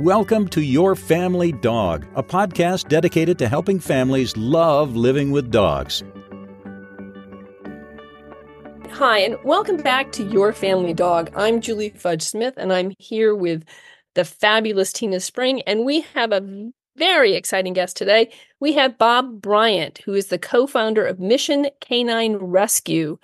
Welcome to Your Family Dog, a podcast dedicated to helping families love living with dogs. Hi, and welcome back to Your Family Dog. I'm Julie Fudge Smith, and I'm here with the fabulous Tina Spring, and we have a very exciting guest today. We have Bob Bryant, who is the co founder of Mission K9 Rescue.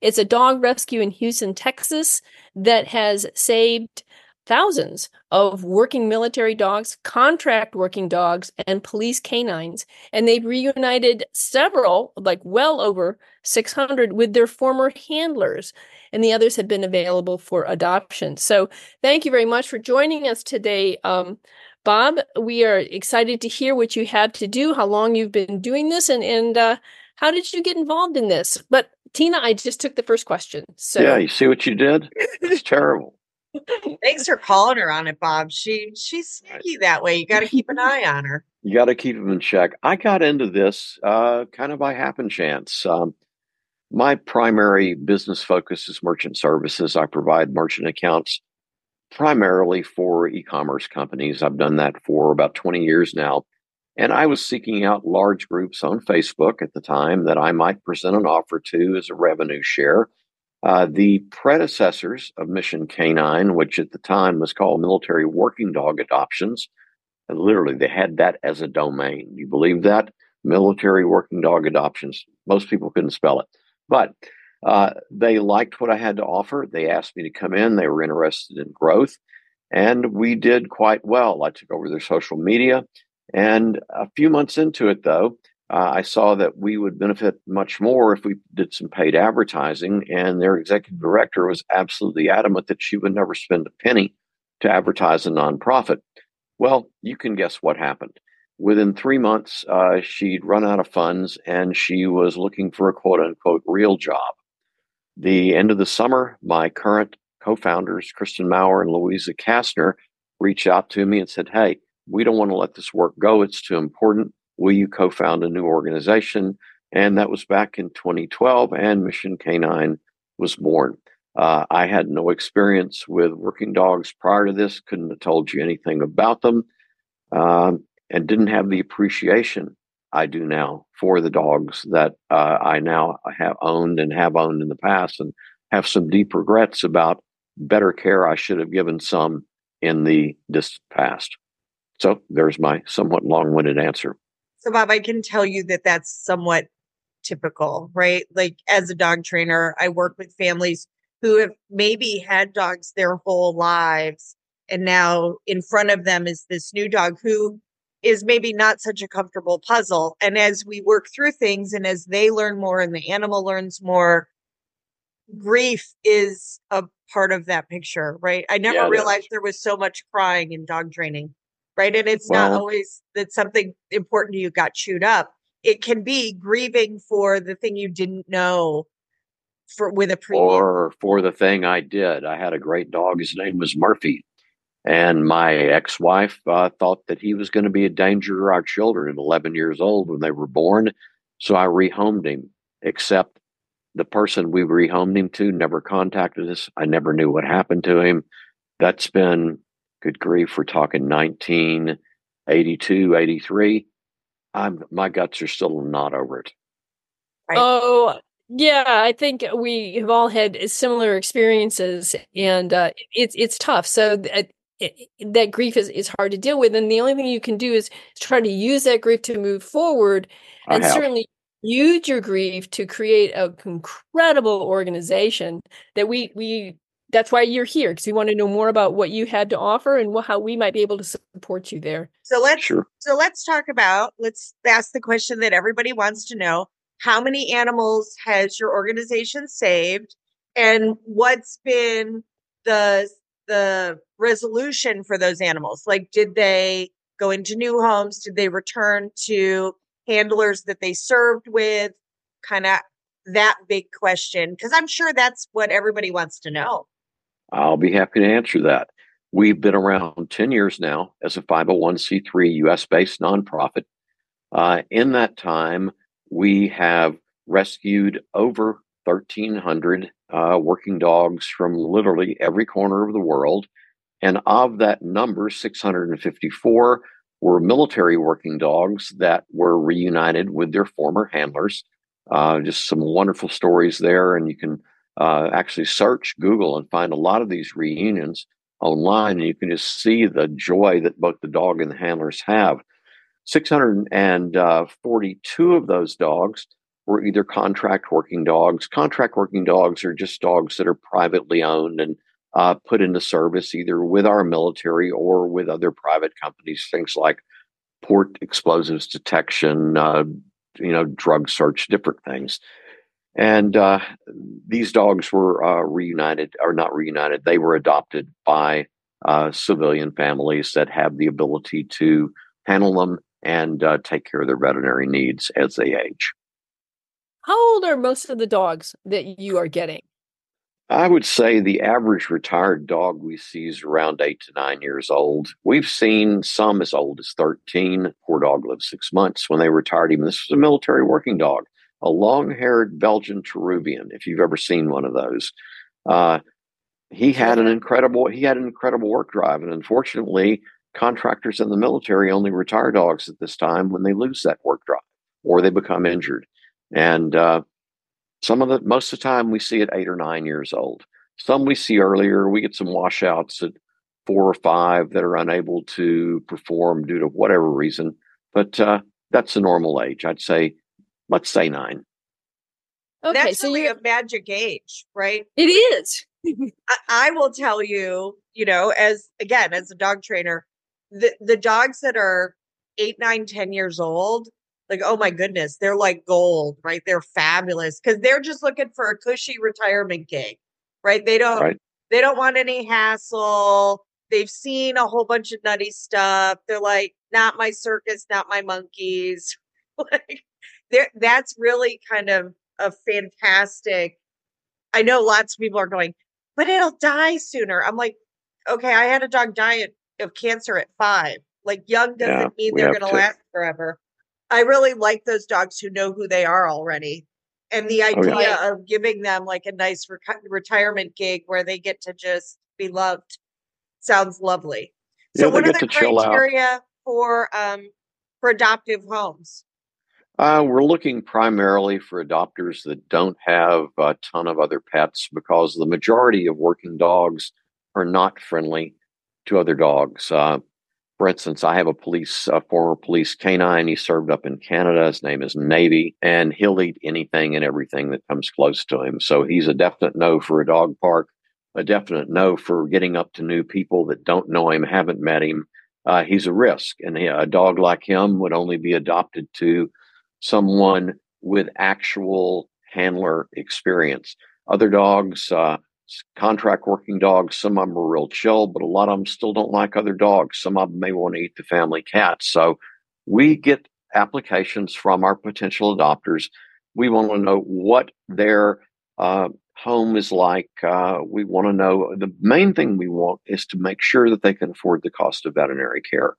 It's a dog rescue in Houston, Texas that has saved thousands of working military dogs, contract working dogs, and police canines. And they've reunited several, like well over 600, with their former handlers. And the others have been available for adoption. So thank you very much for joining us today. Um, Bob, we are excited to hear what you had to do, how long you've been doing this, and, and uh, how did you get involved in this? But Tina, I just took the first question. So yeah, you see what you did? It's terrible. Thanks for calling her on it, Bob. She she's sneaky that way. You got to keep an eye on her. You got to keep them in check. I got into this uh, kind of by happen chance. Um, my primary business focus is merchant services. I provide merchant accounts primarily for e-commerce companies. I've done that for about 20 years now. And I was seeking out large groups on Facebook at the time that I might present an offer to as a revenue share uh, the predecessors of Mission K9, which at the time was called Military Working Dog Adoptions, and literally they had that as a domain. You believe that? Military Working Dog Adoptions. Most people couldn't spell it. But uh, they liked what I had to offer. They asked me to come in. They were interested in growth. And we did quite well. I took over their social media. And a few months into it, though, uh, I saw that we would benefit much more if we did some paid advertising. And their executive director was absolutely adamant that she would never spend a penny to advertise a nonprofit. Well, you can guess what happened. Within three months, uh, she'd run out of funds and she was looking for a quote unquote real job. The end of the summer, my current co founders, Kristen Maurer and Louisa Kastner, reached out to me and said, Hey, we don't want to let this work go. It's too important will you co found a new organization? And that was back in 2012, and Mission K9 was born. Uh, I had no experience with working dogs prior to this, couldn't have told you anything about them, um, and didn't have the appreciation I do now for the dogs that uh, I now have owned and have owned in the past, and have some deep regrets about better care I should have given some in the distant past. So there's my somewhat long winded answer. So, Bob, I can tell you that that's somewhat typical, right? Like, as a dog trainer, I work with families who have maybe had dogs their whole lives. And now in front of them is this new dog who is maybe not such a comfortable puzzle. And as we work through things and as they learn more and the animal learns more, grief is a part of that picture, right? I never yeah, realized there was so much crying in dog training right? And it's well, not always that something important to you got chewed up. It can be grieving for the thing you didn't know for with a pre or for the thing I did. I had a great dog. His name was Murphy. And my ex wife uh, thought that he was going to be a danger to our children at 11 years old when they were born. So I rehomed him, except the person we rehomed him to never contacted us. I never knew what happened to him. That's been good grief, we're talking 1982, 83. I'm, my guts are still not over it. Right. Oh, yeah, I think we have all had similar experiences, and uh, it's it's tough. So that, it, that grief is, is hard to deal with, and the only thing you can do is try to use that grief to move forward, and certainly use your grief to create a incredible organization that we we that's why you're here because we want to know more about what you had to offer and how we might be able to support you there. So let's sure. so let's talk about let's ask the question that everybody wants to know: How many animals has your organization saved, and what's been the the resolution for those animals? Like, did they go into new homes? Did they return to handlers that they served with? Kind of that big question because I'm sure that's what everybody wants to know. I'll be happy to answer that. We've been around 10 years now as a 501c3 US based nonprofit. Uh, in that time, we have rescued over 1,300 uh, working dogs from literally every corner of the world. And of that number, 654 were military working dogs that were reunited with their former handlers. Uh, just some wonderful stories there. And you can uh, actually search Google and find a lot of these reunions online. And you can just see the joy that both the dog and the handlers have. 642 of those dogs were either contract working dogs. Contract working dogs are just dogs that are privately owned and uh, put into service either with our military or with other private companies, things like port explosives detection, uh, you know, drug search, different things. And uh, these dogs were uh, reunited, or not reunited, they were adopted by uh, civilian families that have the ability to handle them and uh, take care of their veterinary needs as they age. How old are most of the dogs that you are getting? I would say the average retired dog we see is around eight to nine years old. We've seen some as old as 13. Poor dog lived six months when they retired him. This was a military working dog, a long haired Belgian Tervuren, if you've ever seen one of those. Uh, he had an incredible he had an incredible work drive and unfortunately contractors in the military only retire dogs at this time when they lose that work drive or they become injured and uh, some of the most of the time we see at eight or nine years old. Some we see earlier. We get some washouts at four or five that are unable to perform due to whatever reason. But uh, that's a normal age. I'd say, let's say nine. Okay, that's so really a magic age, right? It is. I, I will tell you, you know, as again, as a dog trainer, the the dogs that are eight, nine, ten years old, like oh my goodness they're like gold right they're fabulous because they're just looking for a cushy retirement gig right they don't right. they don't want any hassle they've seen a whole bunch of nutty stuff they're like not my circus not my monkeys like that's really kind of a fantastic i know lots of people are going but it'll die sooner i'm like okay i had a dog die of cancer at five like young doesn't yeah, mean they're going to last forever I really like those dogs who know who they are already. And the idea oh, yeah. of giving them like a nice re- retirement gig where they get to just be loved sounds lovely. So, yeah, what are the criteria for um, for adoptive homes? Uh, we're looking primarily for adopters that don't have a ton of other pets because the majority of working dogs are not friendly to other dogs. Uh, for instance, I have a police, a former police canine. He served up in Canada. His name is Navy, and he'll eat anything and everything that comes close to him. So he's a definite no for a dog park, a definite no for getting up to new people that don't know him, haven't met him. Uh, he's a risk, and a dog like him would only be adopted to someone with actual handler experience. Other dogs, uh, contract working dogs. Some of them are real chill, but a lot of them still don't like other dogs. Some of them may want to eat the family cat. So we get applications from our potential adopters. We want to know what their uh, home is like. Uh, we want to know the main thing we want is to make sure that they can afford the cost of veterinary care.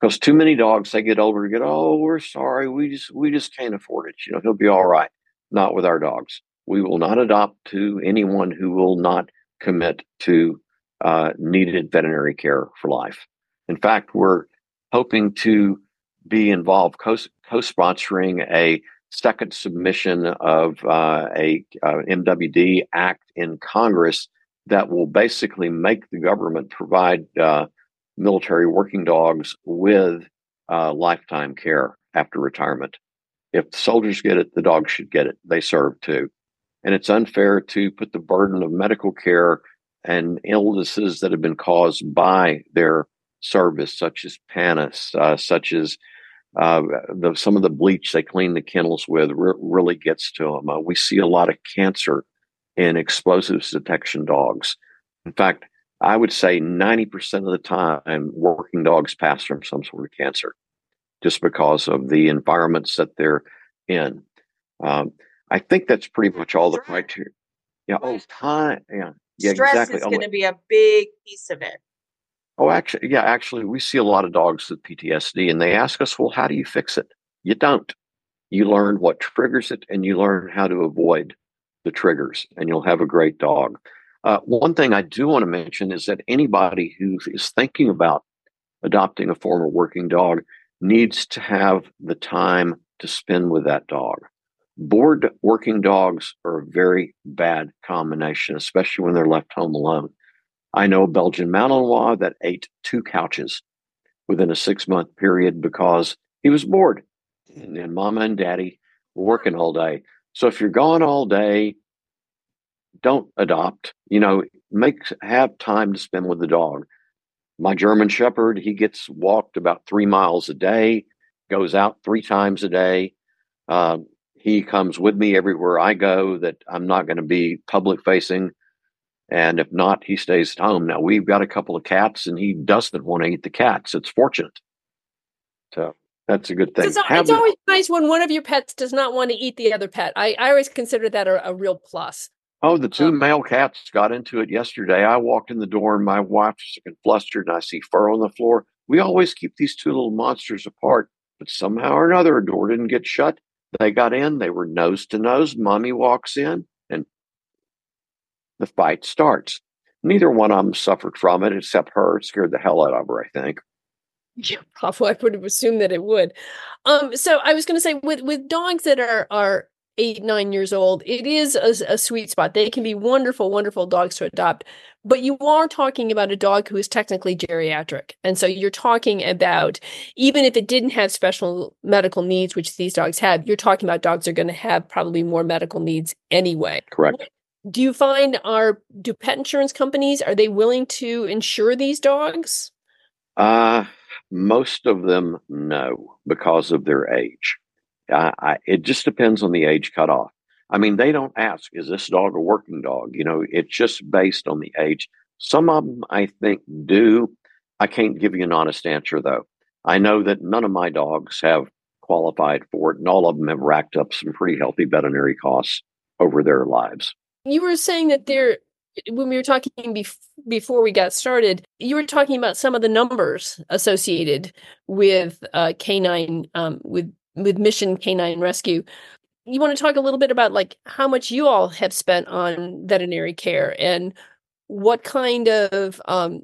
Because too many dogs, they get older get, oh, we're sorry, we just we just can't afford it. You know, he'll be all right. Not with our dogs. We will not adopt to anyone who will not commit to uh, needed veterinary care for life. In fact, we're hoping to be involved co co-sponsoring a second submission of uh, a uh, MWD Act in Congress that will basically make the government provide uh, military working dogs with uh, lifetime care after retirement. If the soldiers get it, the dogs should get it. They serve too. And it's unfair to put the burden of medical care and illnesses that have been caused by their service, such as pannus, uh, such as uh, the, some of the bleach they clean the kennels with, re- really gets to them. Uh, we see a lot of cancer in explosives detection dogs. In fact, I would say 90% of the time, working dogs pass from some sort of cancer just because of the environments that they're in. Um, I think that's pretty much all the criteria. Yeah. Oh. Oh, time. Yeah. Yeah. Stress exactly. is going to be a big piece of it. Oh, actually, yeah. Actually, we see a lot of dogs with PTSD, and they ask us, "Well, how do you fix it?" You don't. You learn what triggers it, and you learn how to avoid the triggers, and you'll have a great dog. Uh, one thing I do want to mention is that anybody who is thinking about adopting a former working dog needs to have the time to spend with that dog. Bored working dogs are a very bad combination, especially when they're left home alone. I know a Belgian Malinois that ate two couches within a six month period because he was bored. And, and mama and daddy were working all day. So if you're gone all day, don't adopt. You know, make have time to spend with the dog. My German Shepherd, he gets walked about three miles a day, goes out three times a day. Uh, he comes with me everywhere I go that I'm not going to be public facing. And if not, he stays at home. Now we've got a couple of cats and he doesn't want to eat the cats. It's fortunate. So that's a good thing. It's, it's always nice when one of your pets does not want to eat the other pet. I, I always consider that a, a real plus. Oh, the two um, male cats got into it yesterday. I walked in the door and my wife was looking flustered and I see fur on the floor. We always keep these two little monsters apart, but somehow or another, a door didn't get shut. They got in, they were nose to nose. Mommy walks in and the fight starts. Neither one of them suffered from it except her. It scared the hell out of her, I think. Yeah, probably. I would have assumed that it would. Um, so I was going to say with with dogs that are are eight, nine years old, it is a, a, sweet spot. They can be wonderful, wonderful dogs to adopt. But you are talking about a dog who is technically geriatric. And so you're talking about, even if it didn't have special medical needs, which these dogs have, you're talking about dogs are going to have probably more medical needs anyway. Correct. Do you find are do pet insurance companies are they willing to insure these dogs? Uh most of them no because of their age. I, I, it just depends on the age cutoff. I mean, they don't ask, is this dog a working dog? You know, it's just based on the age. Some of them, I think, do. I can't give you an honest answer, though. I know that none of my dogs have qualified for it, and all of them have racked up some pretty healthy veterinary costs over their lives. You were saying that there, when we were talking bef- before we got started, you were talking about some of the numbers associated with uh, canine, um, with with Mission K9 Rescue. You want to talk a little bit about like how much you all have spent on veterinary care and what kind of um,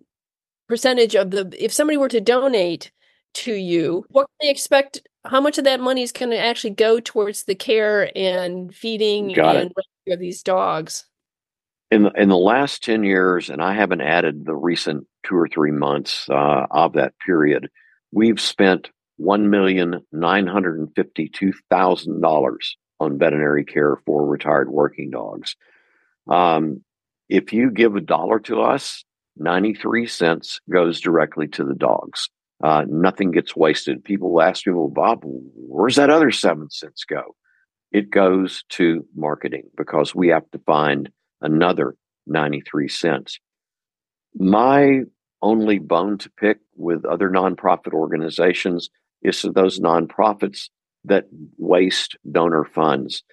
percentage of the if somebody were to donate to you, what can they expect? How much of that money is going to actually go towards the care and feeding Got and rescue of these dogs? In the, in the last 10 years, and I haven't added the recent two or three months uh, of that period, we've spent $1,952,000 on veterinary care for retired working dogs. Um, if you give a dollar to us, 93 cents goes directly to the dogs. Uh, nothing gets wasted. People ask me, well, Bob, where's that other seven cents go? It goes to marketing because we have to find another 93 cents. My only bone to pick with other nonprofit organizations is to those nonprofits that waste donor funds.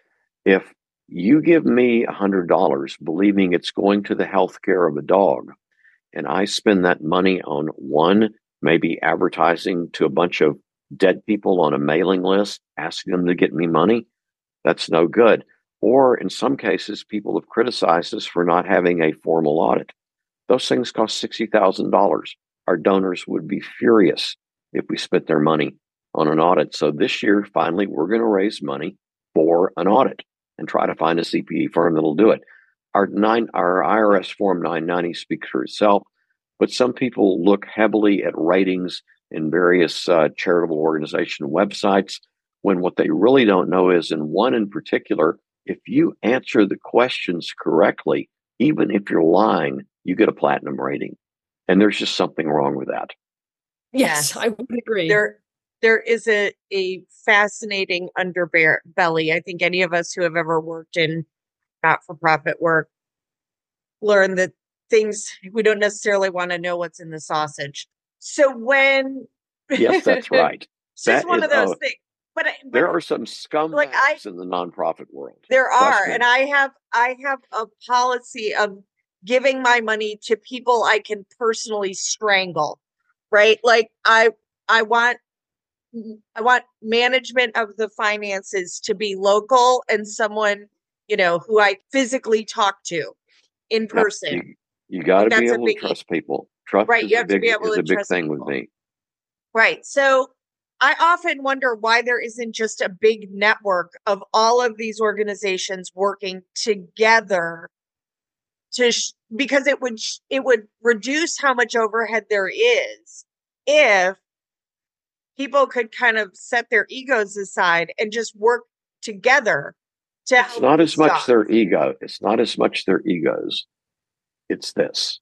If you give me $100 believing it's going to the health care of a dog, and I spend that money on one, maybe advertising to a bunch of dead people on a mailing list, asking them to get me money, that's no good. Or in some cases, people have criticized us for not having a formal audit. Those things cost $60,000. Our donors would be furious if we spent their money on an audit. So this year, finally, we're going to raise money for an audit and try to find a CPE firm that'll do it. Our nine, our IRS Form 990 speaks for itself, but some people look heavily at ratings in various uh, charitable organization websites when what they really don't know is in one in particular, if you answer the questions correctly, even if you're lying, you get a platinum rating. And there's just something wrong with that. Yes, I would agree. There there is a, a fascinating underbelly. I think any of us who have ever worked in not for profit work learn that things we don't necessarily want to know what's in the sausage. So when Yes, that's right. That's just one of those things. But, but, there are some scumbags like I, in the nonprofit world. There are, and I have I have a policy of giving my money to people I can personally strangle. Right? Like I I want I want management of the finances to be local and someone, you know, who I physically talk to. in person. You, you got to be able to trust people. Trust Right, you have to be able is to a big trust thing people. with me. Right. So I often wonder why there isn't just a big network of all of these organizations working together to sh- because it would sh- it would reduce how much overhead there is if people could kind of set their egos aside and just work together to It's not as much dogs. their ego. It's not as much their egos. It's this.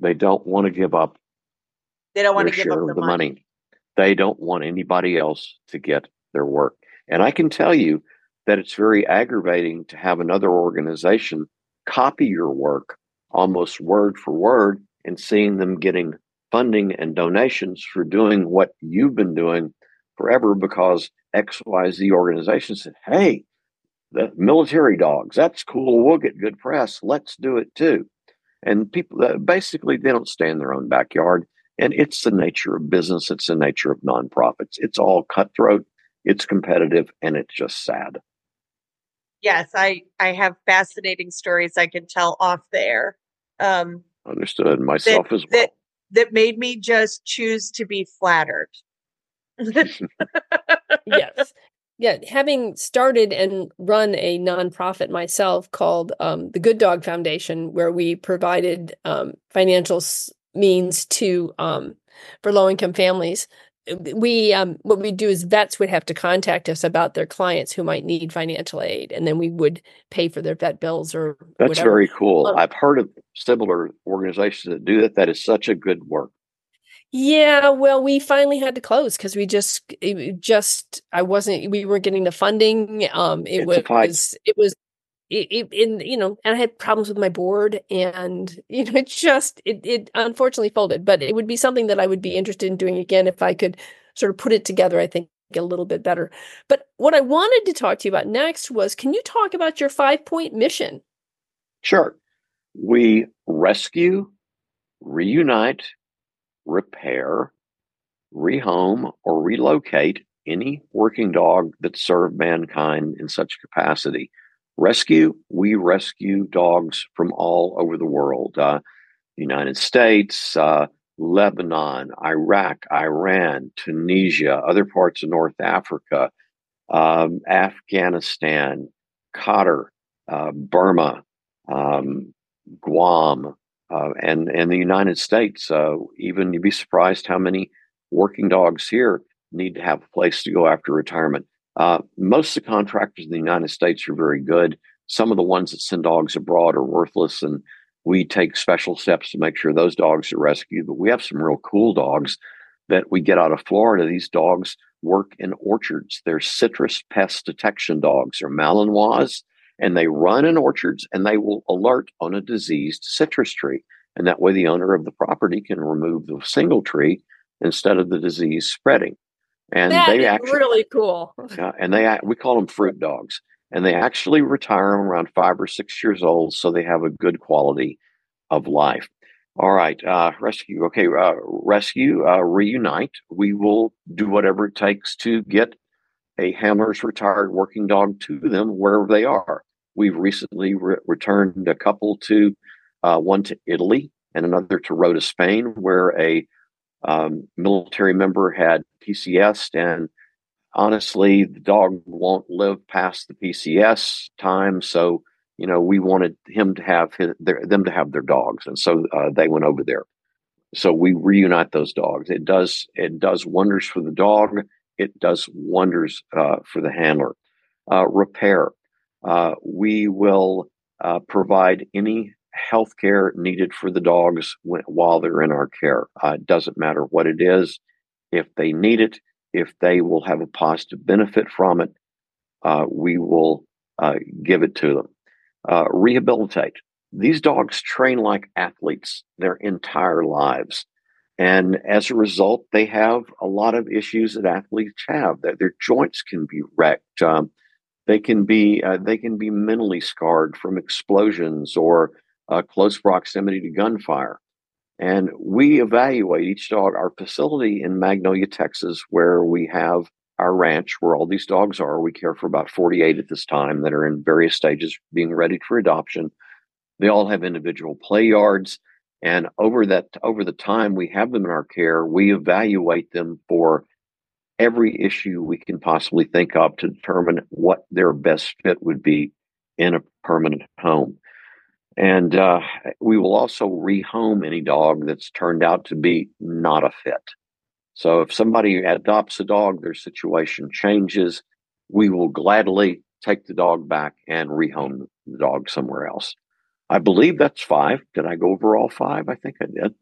They don't want to give up they don't want to give share up the the money. money. They don't want anybody else to get their work. And I can tell you that it's very aggravating to have another organization copy your work almost word for word and seeing them getting funding and donations for doing what you've been doing forever because XYZ organization said, hey, the military dogs, that's cool. We'll get good press. Let's do it too. And people uh, basically they don't stay in their own backyard. And it's the nature of business. It's the nature of nonprofits. It's all cutthroat. It's competitive, and it's just sad. Yes, I I have fascinating stories I can tell off there. Um, Understood. Myself as well. that that made me just choose to be flattered. yes. Yeah, having started and run a nonprofit myself called um, the Good Dog Foundation, where we provided um, financial s- means to um, for low income families. We um, what we do is vets would have to contact us about their clients who might need financial aid, and then we would pay for their vet bills or That's whatever. very cool. Um, I've heard of similar organizations that do that. That is such a good work. Yeah, well, we finally had to close because we just, just, I wasn't, we weren't getting the funding. Um, it It's was, it was, it, in, you know, and I had problems with my board, and you know, it just, it, it unfortunately folded. But it would be something that I would be interested in doing again if I could sort of put it together. I think a little bit better. But what I wanted to talk to you about next was, can you talk about your five point mission? Sure. We rescue, reunite, repair, rehome, or relocate any working dog that served mankind in such capacity. Rescue, we rescue dogs from all over the world. Uh, United States, uh, Lebanon, Iraq, Iran, Tunisia, other parts of North Africa, um, Afghanistan, Qatar, uh, Burma, um, Guam, uh, and and the United States. Uh, even you'd be surprised how many working dogs here need to have a place to go after retirement. Uh, most of the contractors in the United States are very good. Some of the ones that send dogs abroad are worthless, and we take special steps to make sure those dogs are rescued. But we have some real cool dogs that we get out of Florida. These dogs work in orchards. They're citrus pest detection dogs. They're Malinois, and they run in orchards and they will alert on a diseased citrus tree. And that way, the owner of the property can remove the single tree instead of the disease spreading. And That they actually, really cool. uh, and they we call them fruit dogs, and they actually retire them around five or six years old, so they have a good quality of life. All right, uh, rescue. Okay, uh, rescue, uh, reunite. We will do whatever it takes to get a handler's retired working dog to them wherever they are. We've recently re- returned a couple to uh, one to Italy and another to Rota, Spain, where a um, military member had PCS, and honestly, the dog won't live past the PCS time. So, you know, we wanted him to have his, their, them to have their dogs, and so uh, they went over there. So we reunite those dogs. It does it does wonders for the dog. It does wonders uh, for the handler. Uh, repair. Uh, we will uh, provide any health care needed for the dogs while they're in our care. Uh, it doesn't matter what it is. If they need it, if they will have a positive benefit from it, uh, we will uh, give it to them. Uh, rehabilitate. These dogs train like athletes their entire lives. And as a result, they have a lot of issues that athletes have. That their joints can be wrecked. Um, they can be uh, they can be mentally scarred from explosions or uh, close proximity to gunfire. And we evaluate each dog. Our facility in Magnolia, Texas, where we have our ranch, where all these dogs are, we care for about 48 at this time that are in various stages being ready for adoption. They all have individual play yards. And over that, over the time we have them in our care, we evaluate them for every issue we can possibly think of to determine what their best fit would be in a permanent home. And uh, we will also rehome any dog that's turned out to be not a fit. So if somebody adopts a dog, their situation changes, we will gladly take the dog back and rehome the dog somewhere else. I believe that's five. Did I go over all five? I think I did.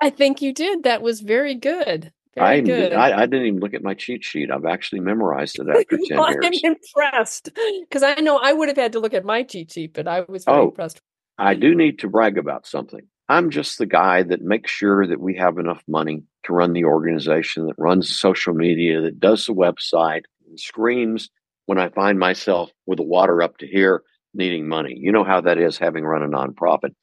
I think you did. That was very good. Very I, good. I, I didn't even look at my cheat sheet. I've actually memorized it after 10 well, years. I'm impressed because I know I would have had to look at my cheat sheet, but I was very Oh. impressed. I do need to brag about something. I'm just the guy that makes sure that we have enough money to run the organization, that runs social media, that does the website, and screams when I find myself with the water up to here needing money. You know how that is having run a nonprofit.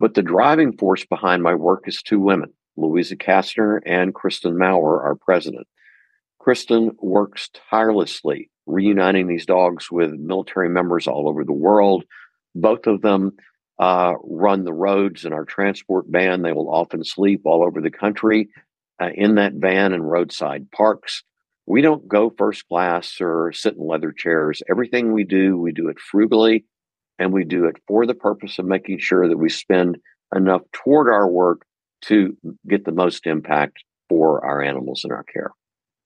But the driving force behind my work is two women, Louisa Kastner and Kristen Maurer, our president. Kristen works tirelessly reuniting these dogs with military members all over the world. Both of them uh, run the roads in our transport van. They will often sleep all over the country uh, in that van in roadside parks. We don't go first class or sit in leather chairs. Everything we do, we do it frugally and we do it for the purpose of making sure that we spend enough toward our work to get the most impact for our animals in our care.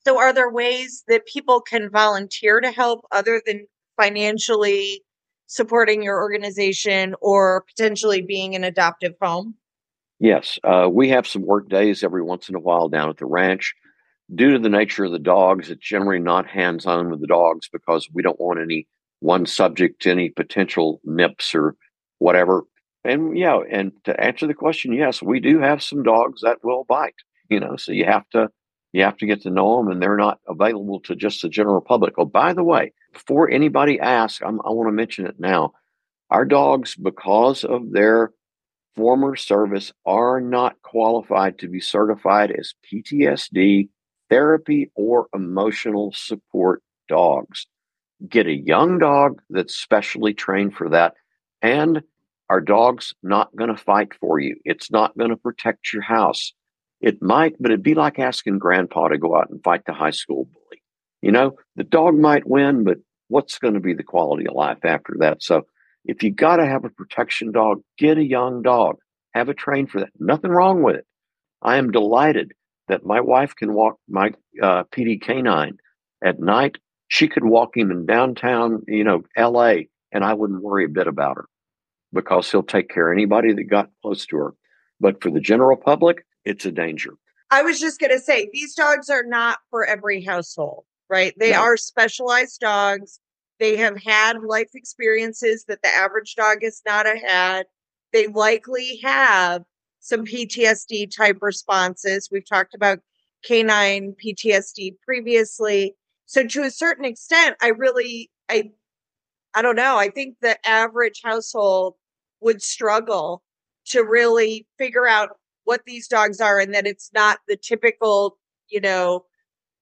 So, are there ways that people can volunteer to help other than financially supporting your organization or potentially being an adoptive home? Yes, uh, we have some work days every once in a while down at the ranch. Due to the nature of the dogs, it's generally not hands on with the dogs because we don't want any one subject to any potential nips or whatever. And yeah, and to answer the question, yes, we do have some dogs that will bite. You know, so you have to you have to get to know them, and they're not available to just the general public. Oh, by the way, before anybody asks, I'm, I want to mention it now. Our dogs, because of their former service, are not qualified to be certified as PTSD therapy or emotional support dogs. Get a young dog that's specially trained for that, and our dog's not going to fight for you. It's not going to protect your house. It might, but it'd be like asking grandpa to go out and fight the high school bully. You know, the dog might win, but what's going to be the quality of life after that? So if you got to have a protection dog, get a young dog. Have it trained for that. Nothing wrong with it. I am delighted that my wife can walk my uh, PD canine at night. She could walk him in downtown, you know, LA, and I wouldn't worry a bit about her because he'll take care of anybody that got close to her. But for the general public, it's a danger. I was just going to say, these dogs are not for every household, right? They No. are specialized dogs. They have had life experiences that the average dog has not had. They likely have some PTSD type responses. We've talked about canine PTSD previously. So to a certain extent, I really I I don't know. I think the average household would struggle to really figure out what these dogs are and that it's not the typical, you know,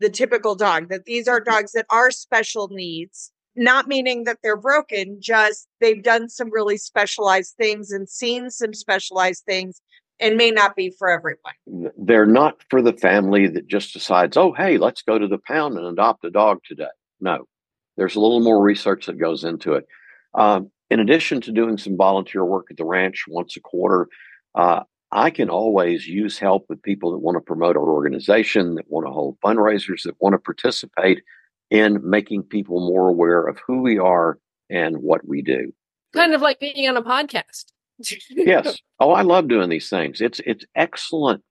the typical dog, that these are dogs that are special needs, not meaning that they're broken, just they've done some really specialized things and seen some specialized things and may not be for everyone. They're not for the family that just decides, oh, hey, let's go to the pound and adopt a dog today. No, there's a little more research that goes into it. Um, in addition to doing some volunteer work at the ranch once a quarter, uh, I can always use help with people that want to promote our organization, that want to hold fundraisers, that want to participate in making people more aware of who we are and what we do. Kind of like being on a podcast. yes. Oh, I love doing these things. It's it's excellent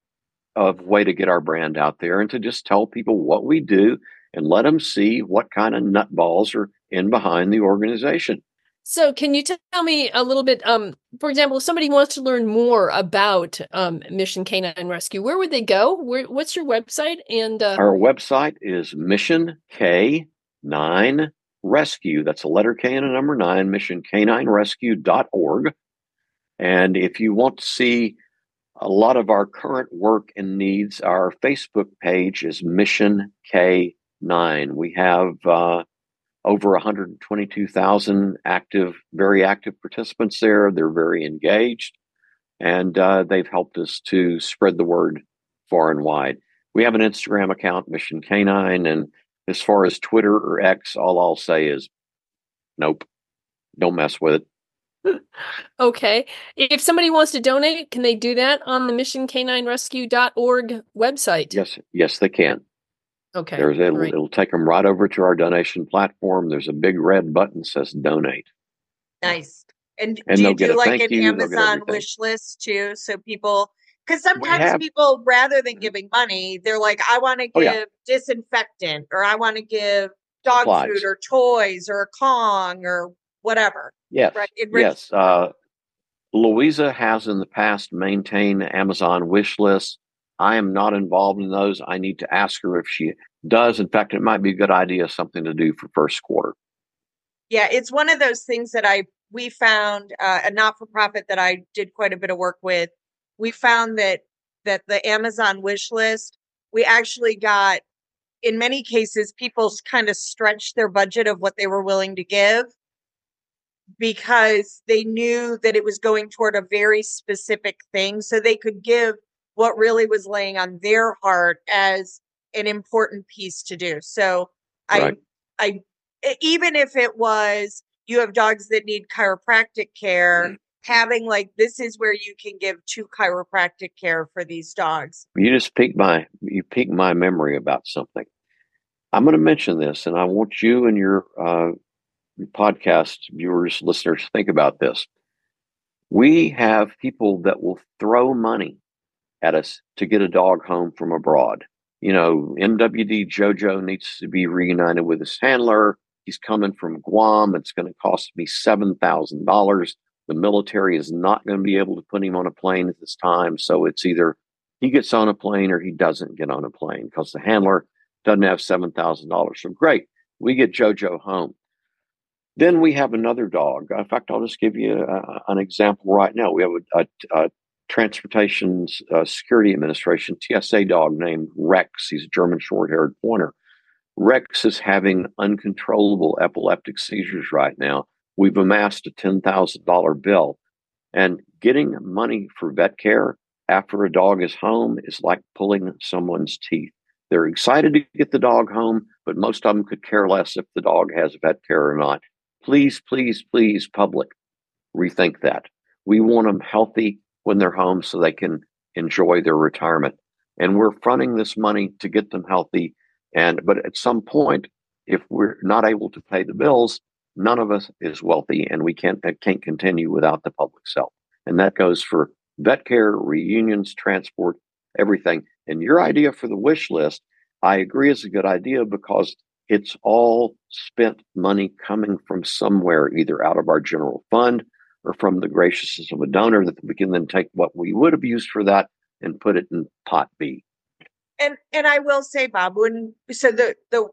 of way to get our brand out there and to just tell people what we do and let them see what kind of nutballs are in behind the organization. So, can you tell me a little bit? Um, for example, if somebody wants to learn more about um, Mission K9 Rescue, where would they go? Where, what's your website? And uh, Our website is Mission K9 Rescue. That's a letter K and a number nine, Mission Rescue.org. And if you want to see a lot of our current work and needs, our Facebook page is Mission K9. We have uh, over 122,000 active, very active participants there. They're very engaged, and uh, they've helped us to spread the word far and wide. We have an Instagram account, Mission K9, and as far as Twitter or X, all I'll say is, nope, don't mess with it. okay. If somebody wants to donate, can they do that on the missionk9rescue.org website? Yes, yes, they can. Okay. There's a, right. it'll take them right over to our donation platform. There's a big red button that says donate. Nice. And, and do you do like an you, Amazon wish list too? So people, because sometimes have, people, rather than giving money, they're like, I want to give oh, yeah. disinfectant or I want to give dog Supplies. food or toys or a Kong or whatever. Yes. Right? yes. Uh, Louisa has in the past maintained Amazon wish lists I am not involved in those. I need to ask her if she does. In fact, it might be a good idea, something to do for first quarter. Yeah, it's one of those things that I we found uh, a not for profit that I did quite a bit of work with. We found that that the Amazon wish list, we actually got in many cases people kind of stretched their budget of what they were willing to give because they knew that it was going toward a very specific thing so they could give what really was laying on their heart as an important piece to do. So right. I, I, even if it was you have dogs that need chiropractic care, mm-hmm. having like this is where you can give two chiropractic care for these dogs. You just piqued my you piqued my memory about something. I'm going to mention this, and I want you and your uh, podcast viewers, listeners, to think about this. We have people that will throw money at us to get a dog home from abroad. You know, MWD Jojo needs to be reunited with his handler. He's coming from Guam. It's going to cost me $7,000. The military is not going to be able to put him on a plane at this time. So it's either he gets on a plane or he doesn't get on a plane because the handler doesn't have $7,000. So great. We get Jojo home. Then we have another dog. In fact, I'll just give you a, an example right now. We have a, a, a Transportation uh, Security Administration TSA dog named Rex. He's a German short haired pointer. Rex is having uncontrollable epileptic seizures right now. We've amassed a $10,000 bill. And getting money for vet care after a dog is home is like pulling someone's teeth. They're excited to get the dog home, but most of them could care less if the dog has vet care or not. Please, please, please, public, rethink that. We want them healthy, when they're home so they can enjoy their retirement. And we're fronting this money to get them healthy. And but at some point, if we're not able to pay the bills, none of us is wealthy, and we can't uh, can't continue without the public's help. And that goes for vet care, reunions, transport, everything. And your idea for the wish list, I agree, is a good idea because it's all spent money coming from somewhere, either out of our general fund or from the graciousness of a donor that we can then take what we would have used for that and put it in pot B. And and I will say, Bob, when so the the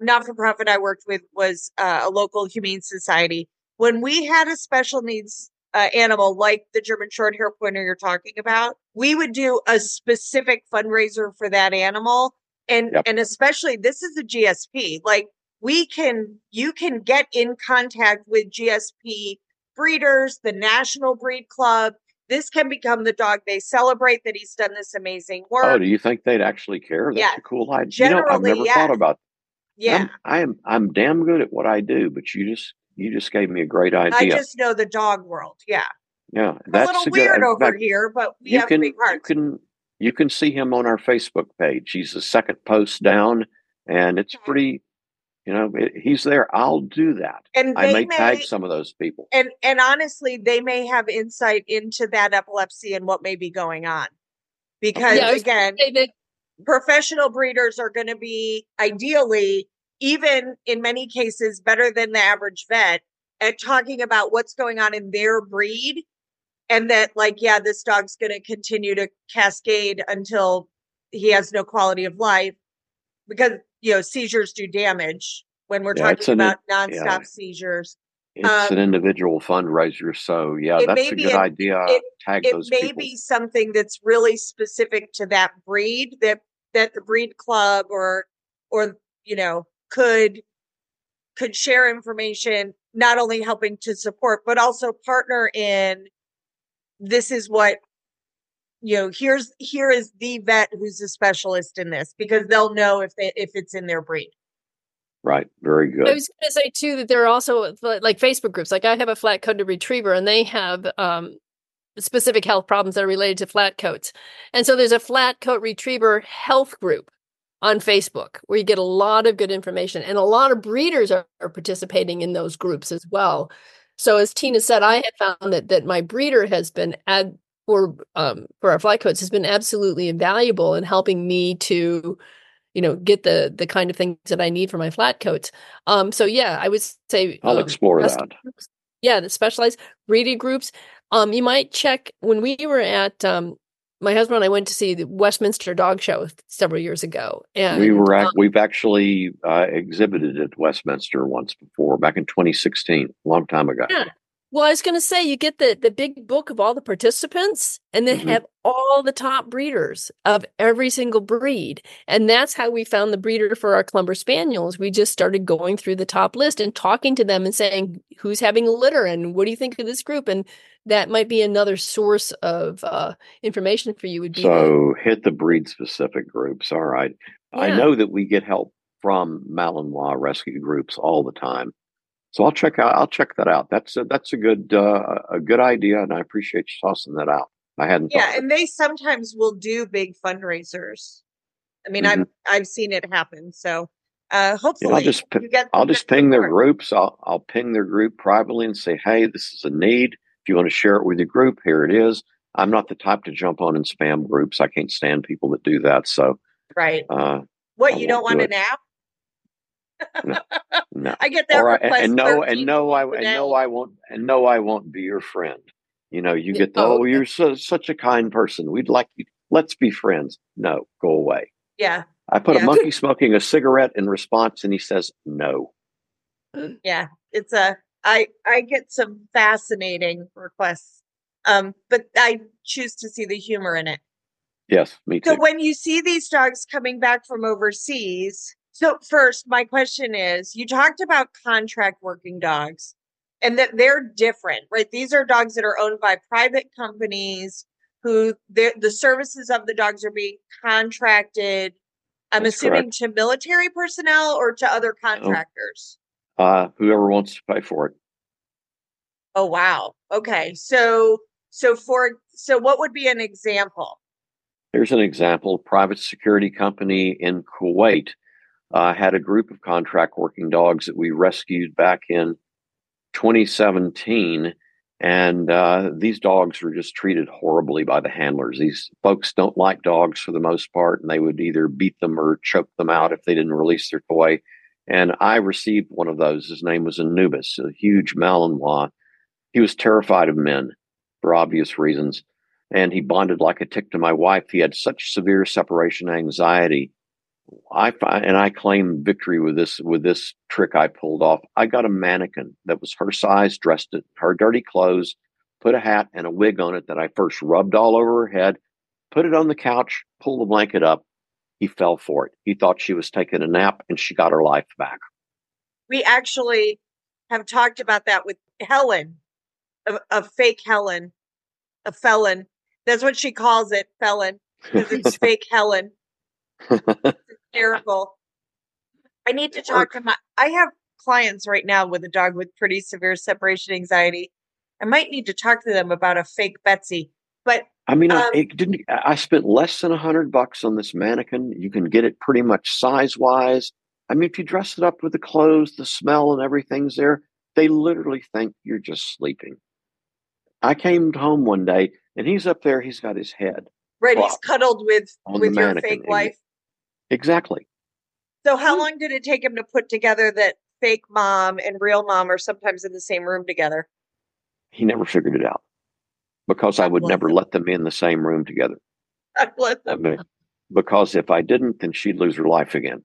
not for profit I worked with was uh, a local humane society. When we had a special needs uh, animal like the German short hair pointer you're talking about, we would do a specific fundraiser for that animal. And yep. and especially this is a GSP. Like we can you can get in contact with GSP breeders, the National Breed Club. This can become the dog they celebrate that he's done this amazing oh, work. Oh, do you think they'd actually care? That's yeah. a cool idea. Generally, you know, I've never yes. thought about. That. Yeah, I'm, I'm I'm damn good at what I do, but you just you just gave me a great idea. I just know the dog world. Yeah. Yeah, that's a little a weird good, over fact, here, but we you have can, You can you can see him on our Facebook page. He's the second post down, and it's mm-hmm. pretty you know, he's there. I'll do that. And I may, may, tag some of those people. And and honestly, they may have insight into that epilepsy and what may be going on. Because yeah, again, that- professional breeders are going to be ideally, even in many cases, better than the average vet at talking about what's going on in their breed. And that, like, yeah, this dog's going to continue to cascade until he has no quality of life because you know seizures do damage when we're yeah, talking about nonstop yeah. seizures. It's um, an individual fundraiser, so yeah, that's a good a, idea. It, Tag it those may people. be something that's really specific to that breed that that the breed club or or you know could could share information, not only helping to support, but also partner in this is what you know here's here is the vet who's a specialist in this because they'll know if they if it's in their breed Right. Very good. I was going to say too that there are also like Facebook groups. Like I have a flat coated retriever, and they have um, specific health problems that are related to flat coats. And so there's a flat coat retriever health group on Facebook where you get a lot of good information, and a lot of breeders are, are participating in those groups as well. So as Tina said, I have found that that my breeder has been ad for um, for our flat coats has been absolutely invaluable in helping me to you know get the the kind of things that I need for my flat coats. Um, so yeah, I would say I'll um, explore that. Groups, yeah, the specialized breeding groups. Um, you might check when we were at um, my husband and I went to see the Westminster Dog Show several years ago, and we were um, at, we've actually uh, exhibited at Westminster once before, back in 2016, a long time ago. Yeah. Well, I was going to say you get the the big book of all the participants, and they Mhm. have all the top breeders of every single breed, and that's how we found the breeder for our Clumber Spaniels. We just started going through the top list and talking to them and saying who's having a litter and what do you think of this group, and that might be another source of uh, information for you. Would be So hit the breed specific groups. All right. I know that we get help from Malinois rescue groups all the time. So I'll check out. I'll check that out. That's a, that's a good uh, a good idea, and I appreciate you tossing that out. I hadn't. yeah it. and they sometimes will do big fundraisers i mean Mhm. i've i've seen it happen so uh Yeah, hopefully I'll just you get I'll just ping their groups. I'll I'll ping their group privately and say, hey, this is a need. If you want to share it with your group, here it is. I'm not the type to jump on and spam groups. I can't stand people that do that. So, right uh, what I you don't won't want do an app no. i get that Or I, and no, and no, I and no, I won't, and no, I won't be your friend. You know, you get the oh, oh, okay. you're so, such a kind person. We'd like you. Let's be friends. No, go away. yeah I put Yeah. a monkey smoking a cigarette in response, and he says no. yeah it's a i i get some fascinating requests um but i choose to see the humor in it Yes, me too. So when you see these dogs coming back from overseas, so first my question is you talked about contract working dogs and that they're different, right? These are dogs that are owned by private companies who the services of the dogs are being contracted I'm That's assuming to military personnel or to other contractors. uh, whoever wants to pay for it. Oh wow. Okay. So so for so what would be an example? Here's an example. Private security company in Kuwait uh, had a group of contract working dogs that we rescued back in 2017. And uh, these dogs were just treated horribly by the handlers. These folks don't like dogs for the most part, and they would either beat them or choke them out if they didn't release their toy. And I received one of those. His name was Anubis, a huge Malinois. He was terrified of men for obvious reasons and he bonded like a tick to my wife. He had such severe separation anxiety. I find, and I claim victory with this with this trick I pulled off. I got a mannequin that was her size, dressed in her dirty clothes, put a hat and a wig on it that I first rubbed all over her head, put it on the couch, pulled the blanket up. He fell for it. He thought she was taking a nap, and she got her life back. We actually have talked about that with Helen, a, a fake Helen, a felon. That's what she calls it, felon, because it's fake Helen. Hysterical. I need to talk to my. I have clients right now with a dog with pretty severe separation anxiety. I might need to talk to them about a fake Betsy. But I mean, I, Um, it didn't. I spent less than a hundred bucks on this mannequin. You can get it pretty much size wise. I mean, if you dress it up with the clothes, the smell, and everything's there, they literally think you're just sleeping. I came home one day and he's up there. He's got his head right, he's cuddled with with your fake wife. Exactly. So how long did it take him to put together that fake mom and real mom are sometimes in the same room together? He never figured it out because I God would never him. let them in the same room together. God bless I him. mean, because if I didn't, then she'd lose her life again.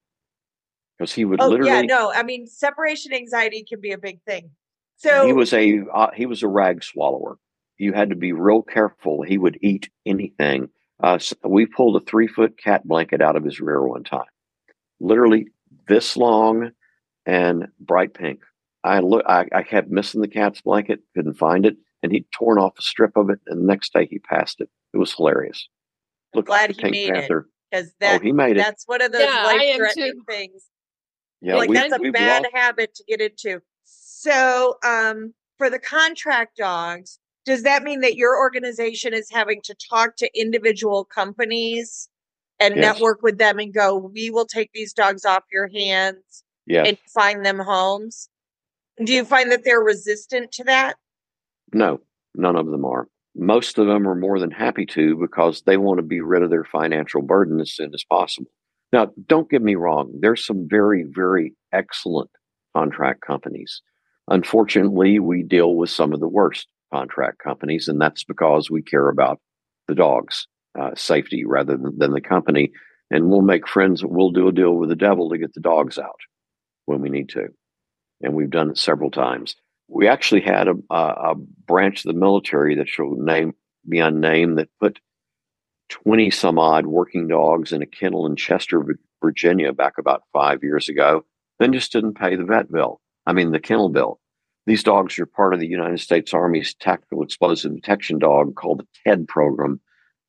Because he would Oh literally. yeah, no. I mean, separation anxiety can be a big thing. So he was a uh, he was a rag swallower. You had to be real careful. He would eat anything. Uh, s we pulled a three foot cat blanket out of his rear one time, literally this long, and bright pink. I look, I, I kept missing the cat's blanket, couldn't find it, and he'd torn off a strip of it, and the next day he passed it. It was hilarious. Look, glad he made Panther. it because that oh, he made it. That's one of those yeah, life-threatening things. Yeah, like we, that's a bad lost. habit to get into. So, um, for the contract dogs, does that mean that your organization is having to talk to individual companies and yes. network with them and go, we will take these dogs off your hands yes. and find them homes? Do you find that they're resistant to that? No, none of them are. Most of them are more than happy to because they want to be rid of their financial burden as soon as possible. Now, don't get me wrong, there's some very, very excellent contract companies. Unfortunately, we deal with some of the worst contract companies, and that's because we care about the dog's uh, safety rather than, than the company. And we'll make friends, we'll do a deal with the devil to get the dogs out when we need to. And we've done it several times. We actually had a, a, a branch of the military that shall name be unnamed that put 20 some odd working dogs in a kennel in Chester, Virginia, back about five years ago, then just didn't pay the vet bill. I mean, the kennel bill. These dogs are part of the United States Army's tactical explosive detection dog called the TED program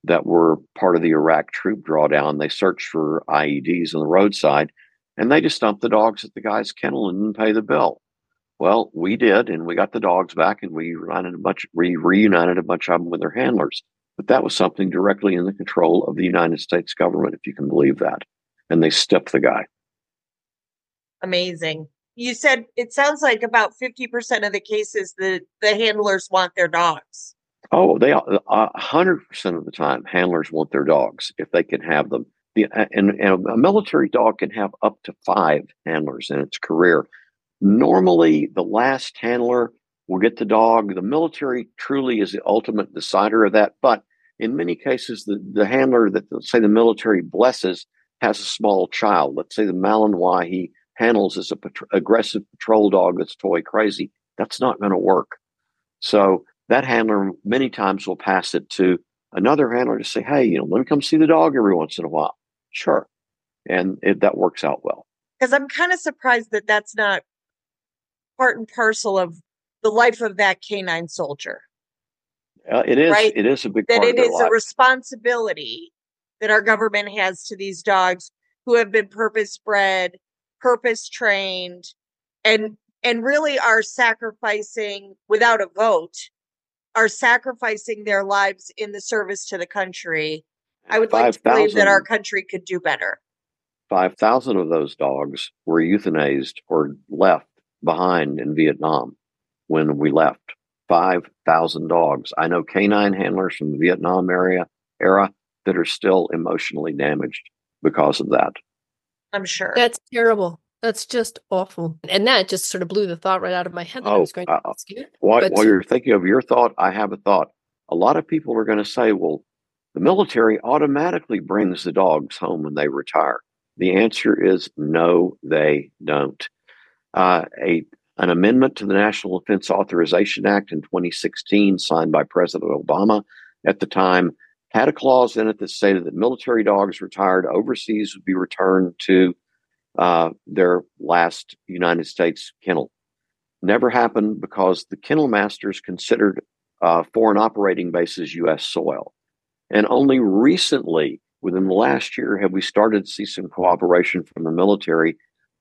that were part of the Iraq troop drawdown. They searched for IEDs on the roadside and they just dumped the dogs at the guy's kennel and didn't pay the bill. Well, we did, and we got the dogs back and we reunited a bunch, we reunited a bunch of them with their handlers. But that was something directly in the control of the United States government, if you can believe that. And they stepped the guy. Amazing you said it sounds like about 50% of the cases the, the handlers want their dogs. Oh, they uh, hundred percent of the time handlers want their dogs if they can have them. The, uh, and, and a military dog can have up to five handlers in its career. Normally, the last handler will get the dog. The military truly is the ultimate decider of that. But in many cases, the, the handler that, say, the military blesses has a small child. Let's say the Malinois, he handles as a pat- aggressive patrol dog that's toy crazy. That's not going to work. So that handler many times will pass it to another handler to say, "Hey, you know, let me come see the dog every once in a while." Sure, and it, that works out well. Because I'm kind of surprised that that's not part and parcel of the life of that canine soldier. Uh, it is. Right? It is a big that it is life. a responsibility that our government has to these dogs who have been purpose bred purpose trained and and really are sacrificing without a vote are sacrificing their lives in the service to the country. I would 5, like to believe 000, that our country could do better. 5000 of those dogs were euthanized or left behind in vietnam when we left. 5000 dogs. I know canine handlers from the vietnam area era that are still emotionally damaged because of that I'm sure. That's terrible. That's just awful. And that just sort of blew the thought right out of my head that oh, I was going to uh, ask you. While, but, while you're thinking of your thought, I have a thought. A lot of people are going to say, well, the military automatically brings the dogs home when they retire. The answer is no, they don't. Uh, a an amendment to the National Defense Authorization Act in 2016, signed by President Obama at the time, had a clause in it that stated that military dogs retired overseas would be returned to uh, their last United States kennel. Never happened because the kennel masters considered uh, foreign operating bases U.S. soil. And only recently, within the last year, have we started to see some cooperation from the military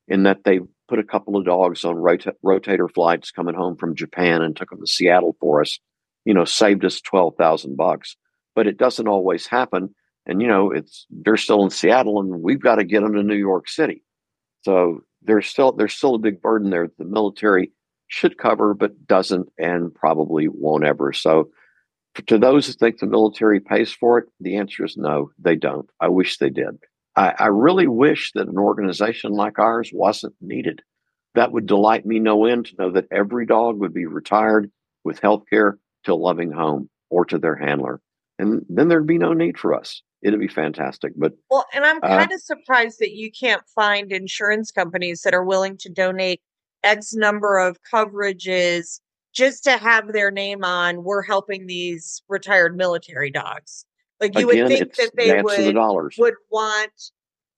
in that they put a couple of dogs on rota- rotator flights coming home from Japan and took them to Seattle for us. You know, saved us twelve thousand bucks but it doesn't always happen. And you know, it's they're still in Seattle, and we've got to get them to New York City. So there's still there's still a big burden there. That the military should cover, but doesn't, and probably won't ever. So to those who think the military pays for it, the answer is no, they don't. I wish they did. I, I really wish that an organization like ours wasn't needed. That would delight me no end to know that every dog would be retired with health care to a loving home or to their handler and then there'd be no need for us. It'd be fantastic. But well, and I'm kind uh, of surprised that you can't find insurance companies that are willing to donate X number of coverages just to have their name on. We're helping these retired military dogs. Like you again, would think that they would the would want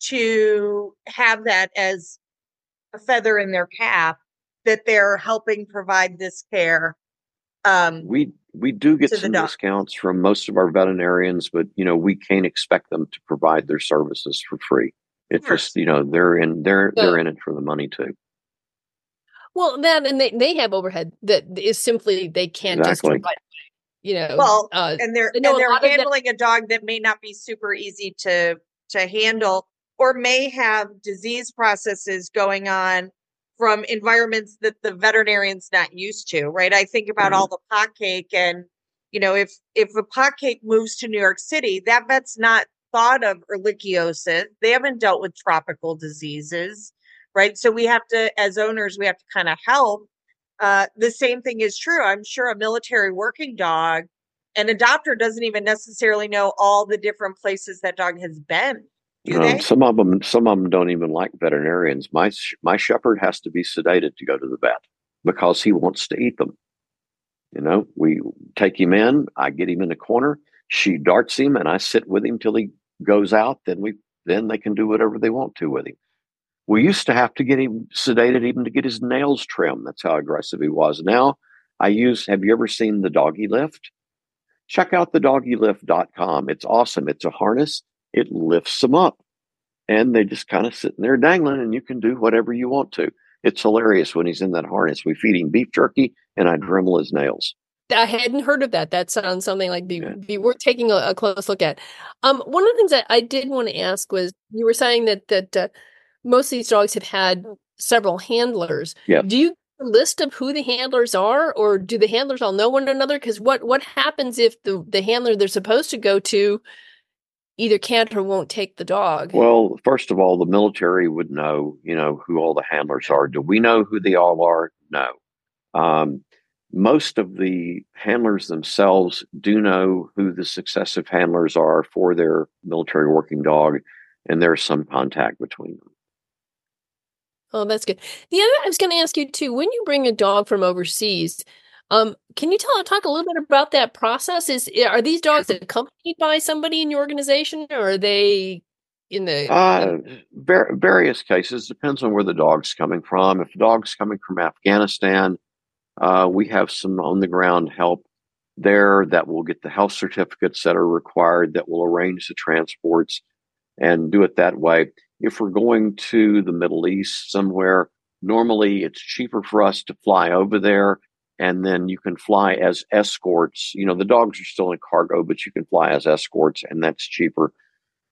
to have that as a feather in their cap that they're helping provide this care. Um, we we do get some discounts from most of our veterinarians, but you know we can't expect them to provide their services for free. It's just you know they're in they're Yeah. they're in it for the money too. Well, that and they, they have overhead that is simply they can't Exactly. just provide, you know. Well, uh, and they're and they're lot that- handling a dog that may not be super easy to to handle or may have disease processes going on from environments that the veterinarian's not used to right i think about Mhm. all the pot cake and you know if if a pot cake moves to new york city that vet's not thought of ehrlichiosis they haven't dealt with tropical diseases right so we have to as owners we have to kind of help uh, the same thing is true. I'm sure a military working dog, and an adopter doesn't even necessarily know all the different places that dog has been. Um, some of them some of them don't even like veterinarians. My my shepherd has to be sedated to go to the vet because he wants to eat them. You know, we take him in. I get him in the corner. She darts him, and I sit with him till he goes out. Then we then they can do whatever they want to with him. We used to have to get him sedated even to get his nails trimmed. That's how aggressive he was. Now I use. Have you ever seen the doggy lift? Check out the doggylift.com. It's awesome. It's a harness. It lifts them up and they just kind of sitting there dangling and you can do whatever you want to. It's hilarious when he's in that harness. We feed him beef jerky and I dremel his nails. I hadn't heard of that. That sounds something like be, Yeah. be worth taking a, a close look at. Um, one of the things that I did want to ask was you were saying that that uh, most of these dogs have had several handlers. Yeah. Do you list of who the handlers are, or do the handlers all know one another? Because what what happens if the the handler they're supposed to go to either can't or won't take the dog? Well, first of all, the military would know, you know, who all the handlers are. Do we know who they all are? No. Um, most of the handlers themselves do know who the successive handlers are for their military working dog, and there's some contact between them. Oh, that's good. The other I was going to ask you too, when you bring a dog from overseas, um, can you tell talk a little bit about that process? Is are these dogs accompanied by somebody in your organization, or are they in the? Uh, var- various cases depends on where the dog's coming from. If the dog's coming from Afghanistan, uh, we have some on the ground help there that will get the health certificates that are required that will arrange the transports and do it that way. If we're going to the Middle East somewhere, normally it's cheaper for us to fly over there and then you can fly as escorts. You know, the dogs are still in cargo, but you can fly as escorts and that's cheaper.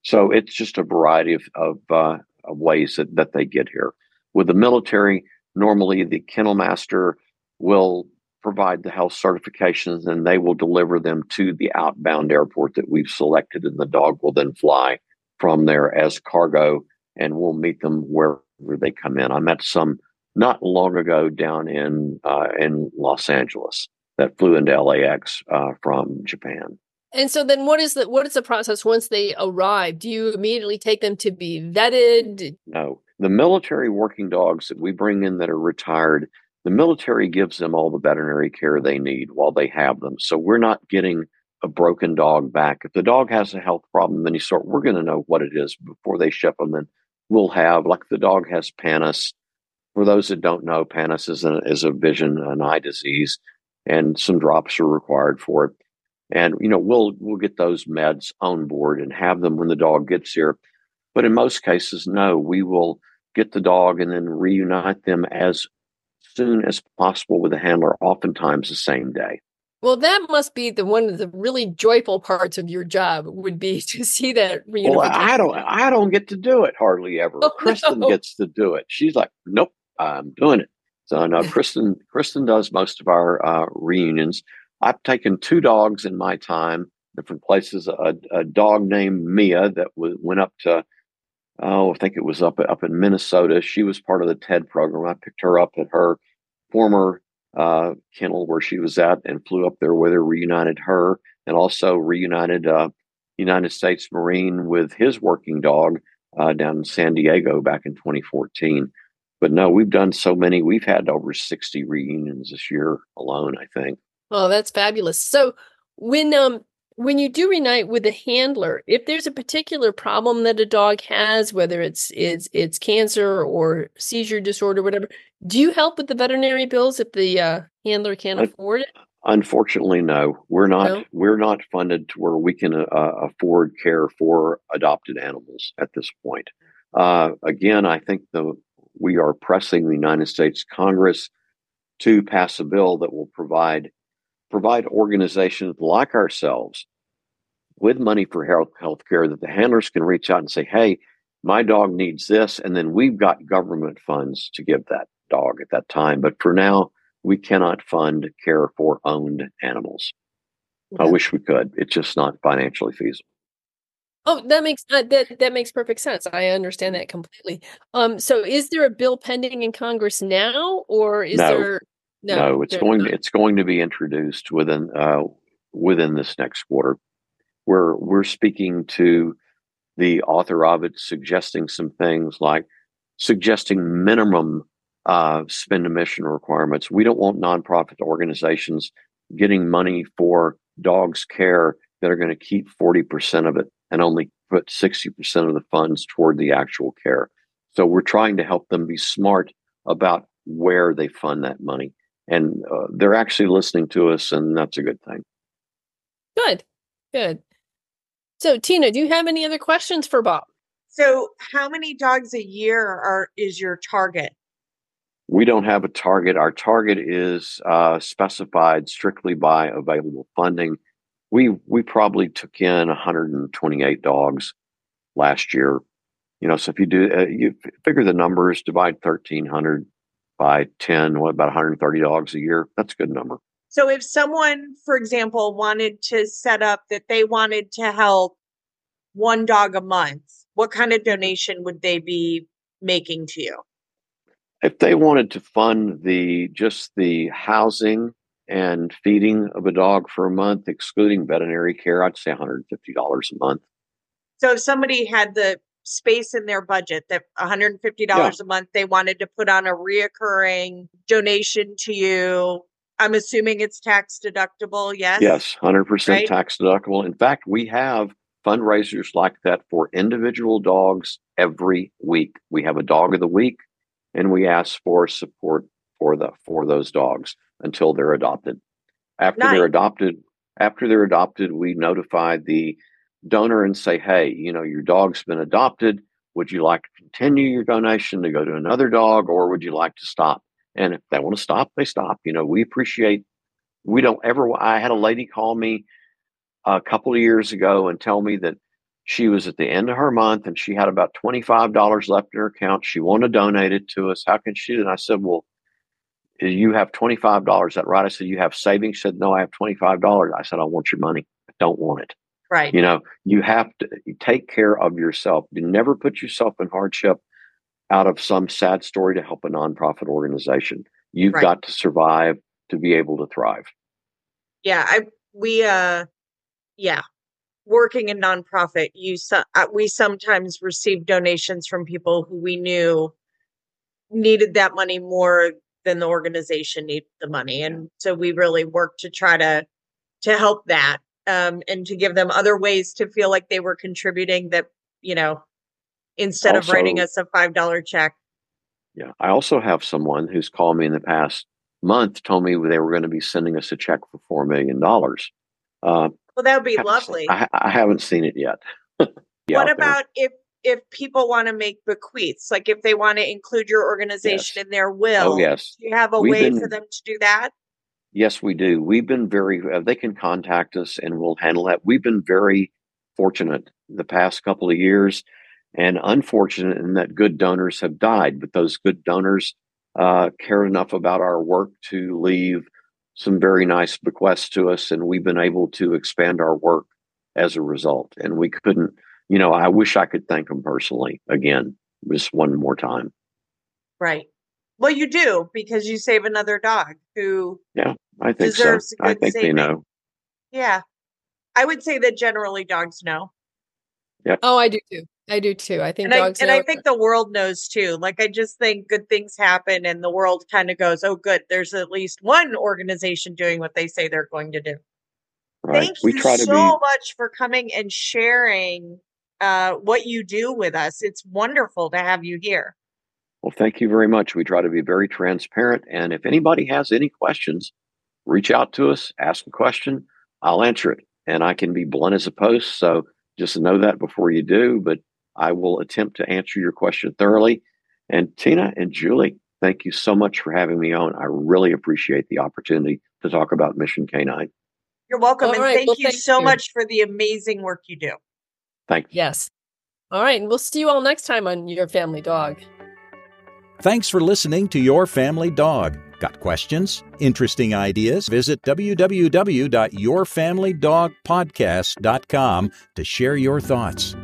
So it's just a variety of, of, uh, of ways that, that they get here. With the military, normally the kennel master will provide the health certifications and they will deliver them to the outbound airport that we've selected, and the dog will then fly from there as cargo and we'll meet them wherever they come in. I met some not long ago down in uh, in Los Angeles that flew into LAX uh, from Japan. And so then, what is the what is the process once they arrive? Do you immediately take them to be vetted? No, the military working dogs that we bring in that are retired, the military gives them all the veterinary care they need while they have them. So we're not getting a broken dog back. If the dog has a health problem, then you sort we're going to know what it is before they ship them, and we'll have like the dog has pannus. For those that don't know, pannus is a, is a vision an eye disease, and some drops are required for it. And you know we'll we'll get those meds on board and have them when the dog gets here. But in most cases, no, we will get the dog and then reunite them as soon as possible with the handler, oftentimes the same day. Well, that must be the one of the really joyful parts of your job would be to see that reunification. Well, I don't I don't get to do it hardly ever. Oh, Kristen no. gets to do it. She's like, Nope, I'm doing it. So no, Kristen Kristen does most of our uh, reunions. I've taken two dogs in my time, different places. A, a dog named Mia that w- went up to oh, I think it was up up in Minnesota. She was part of the TED program. I picked her up at her former uh, kennel where she was at and flew up there with her, reunited her, and also reunited uh, United States Marine with his working dog uh, down in San Diego back in 2014. But no, we've done so many. We've had over 60 reunions this year alone, I think. Oh, that's fabulous. So when um when you do reunite with a handler, if there's a particular problem that a dog has, whether it's it's it's cancer or seizure disorder, whatever, do you help with the veterinary bills if the uh, handler can't afford it? Unfortunately, no. We're not. No? We're not funded to where we can uh, afford care for adopted animals at this point. Uh, again, I think the we are pressing the United States Congress to pass a bill that will provide provide organizations like ourselves with money for health health care that the handlers can reach out and say, "Hey, my dog needs this," and then we've got government funds to give that dog at that time. But for now, we cannot fund care for owned animals. I wish we could. It's just not financially feasible. Oh, that makes uh, that that makes perfect sense. I understand that completely. Um, so is there a bill pending in Congress now, or is No. there No, no? it's going not. it's going to be introduced within uh, within this next quarter. We're we're speaking to the author of it, suggesting some things like suggesting minimum uh, spend emission requirements. We don't want nonprofit organizations getting money for dogs care that are going to keep forty percent of it and only put sixty percent of the funds toward the actual care. So we're trying to help them be smart about where they fund that money and uh, they're actually listening to us, and that's a good thing. Good, good. So Tina, do you have any other questions for Bob? So, how many dogs a year are is your target? We don't have a target. Our target is uh, specified strictly by available funding. We we probably took in 128 dogs last year. You know, so if you do uh, you figure the numbers, divide 1,300 by 10, what about 130 dogs a year? That's a good number. So, if someone, for example, wanted to set up that they wanted to help one dog a month, what kind of donation would they be making to you? if they wanted to fund the just the housing and feeding of a dog for a month, excluding veterinary care, I'd say $150 a month. So, if somebody had the space in their budget that $150 a month they wanted to put on a reoccurring donation to you, I'm assuming it's tax deductible. Yes. Yes, 100% Right. tax deductible. In fact, we have fundraisers like that for individual dogs every week. We have a dog of the week and we ask for support for the for those dogs until they're adopted. After Nice. they're adopted, after they're adopted, we notify the donor and say, "Hey, you know, your dog's been adopted. Would you like to continue your donation to go to another dog or would you like to stop?" And if they want to stop, they stop. You know, we appreciate we don't ever I had a lady call me a couple of years ago and tell me that she was at the end of her month and she had about $25 left in her account. She wanted to donate it to us. How can she? And I said, Well, you have $25. That right? I said, You have savings? She said, No, I have $25. I said, I want your money. I don't want it. Right. You know, you have to take care of yourself. You never put yourself in hardship out of some sad story to help a nonprofit organization. You've Right. got to survive to be able to thrive. Yeah. I, we, uh, yeah. Working in nonprofit, you, so, uh, we sometimes receive donations from people who we knew needed that money more the organization needed the money. And so we really work to try to, to help that, um, and to give them other ways to feel like they were contributing that, you know, instead of writing us a $5 check. Yeah. I also have someone who's called me in the past month, told me they were going to be sending us a check for $4 million. Uh, Well, that would be seen- lovely. I, I haven't seen it yet. What about if if people want to make bequests like if they want to include your organization Yes. in their will Oh, yes. do you have a We've way been- for them to do that Yes, we do. We've been very, uh, they can contact us and we'll handle that. We've been very fortunate the past couple of years and unfortunate in that good donors have died, but those good donors uh, cared enough about our work to leave some very nice bequests to us. And we've been able to expand our work as a result. And we couldn't, you know, I wish I could thank them personally again, just one more time. right well you do because you save another dog who yeah, I think so. Deserves a I good think they know. yeah i would say that generally dogs know Yeah. Oh, I do too. I do too. I think and I, dogs. and know I think the world knows too like i just think good things happen and the world kind of goes oh good there's at least one organization doing what they say they're going to do Right. Thank we you try to so be much for coming and sharing uh, what you do with us. It's wonderful to have you here. well. Thank you very much. We try to be very transparent, and if anybody has any questions, reach out to us, ask a question. I'll answer it, and I can be blunt as a post. So just know that before you do. But I will attempt to answer your question thoroughly. And Tina and Julie, thank you so much for having me on. I really appreciate the opportunity to talk about Mission K9. You're welcome. All and right, thank well, you thank so you. much for the amazing work you do. Thank you. Yes. All right. And we'll see you all next time on Your Family Dog. Thanks for listening to Your Family Dog. Got questions? Interesting ideas? Visit www.yourfamilydogpodcast.com to share your thoughts.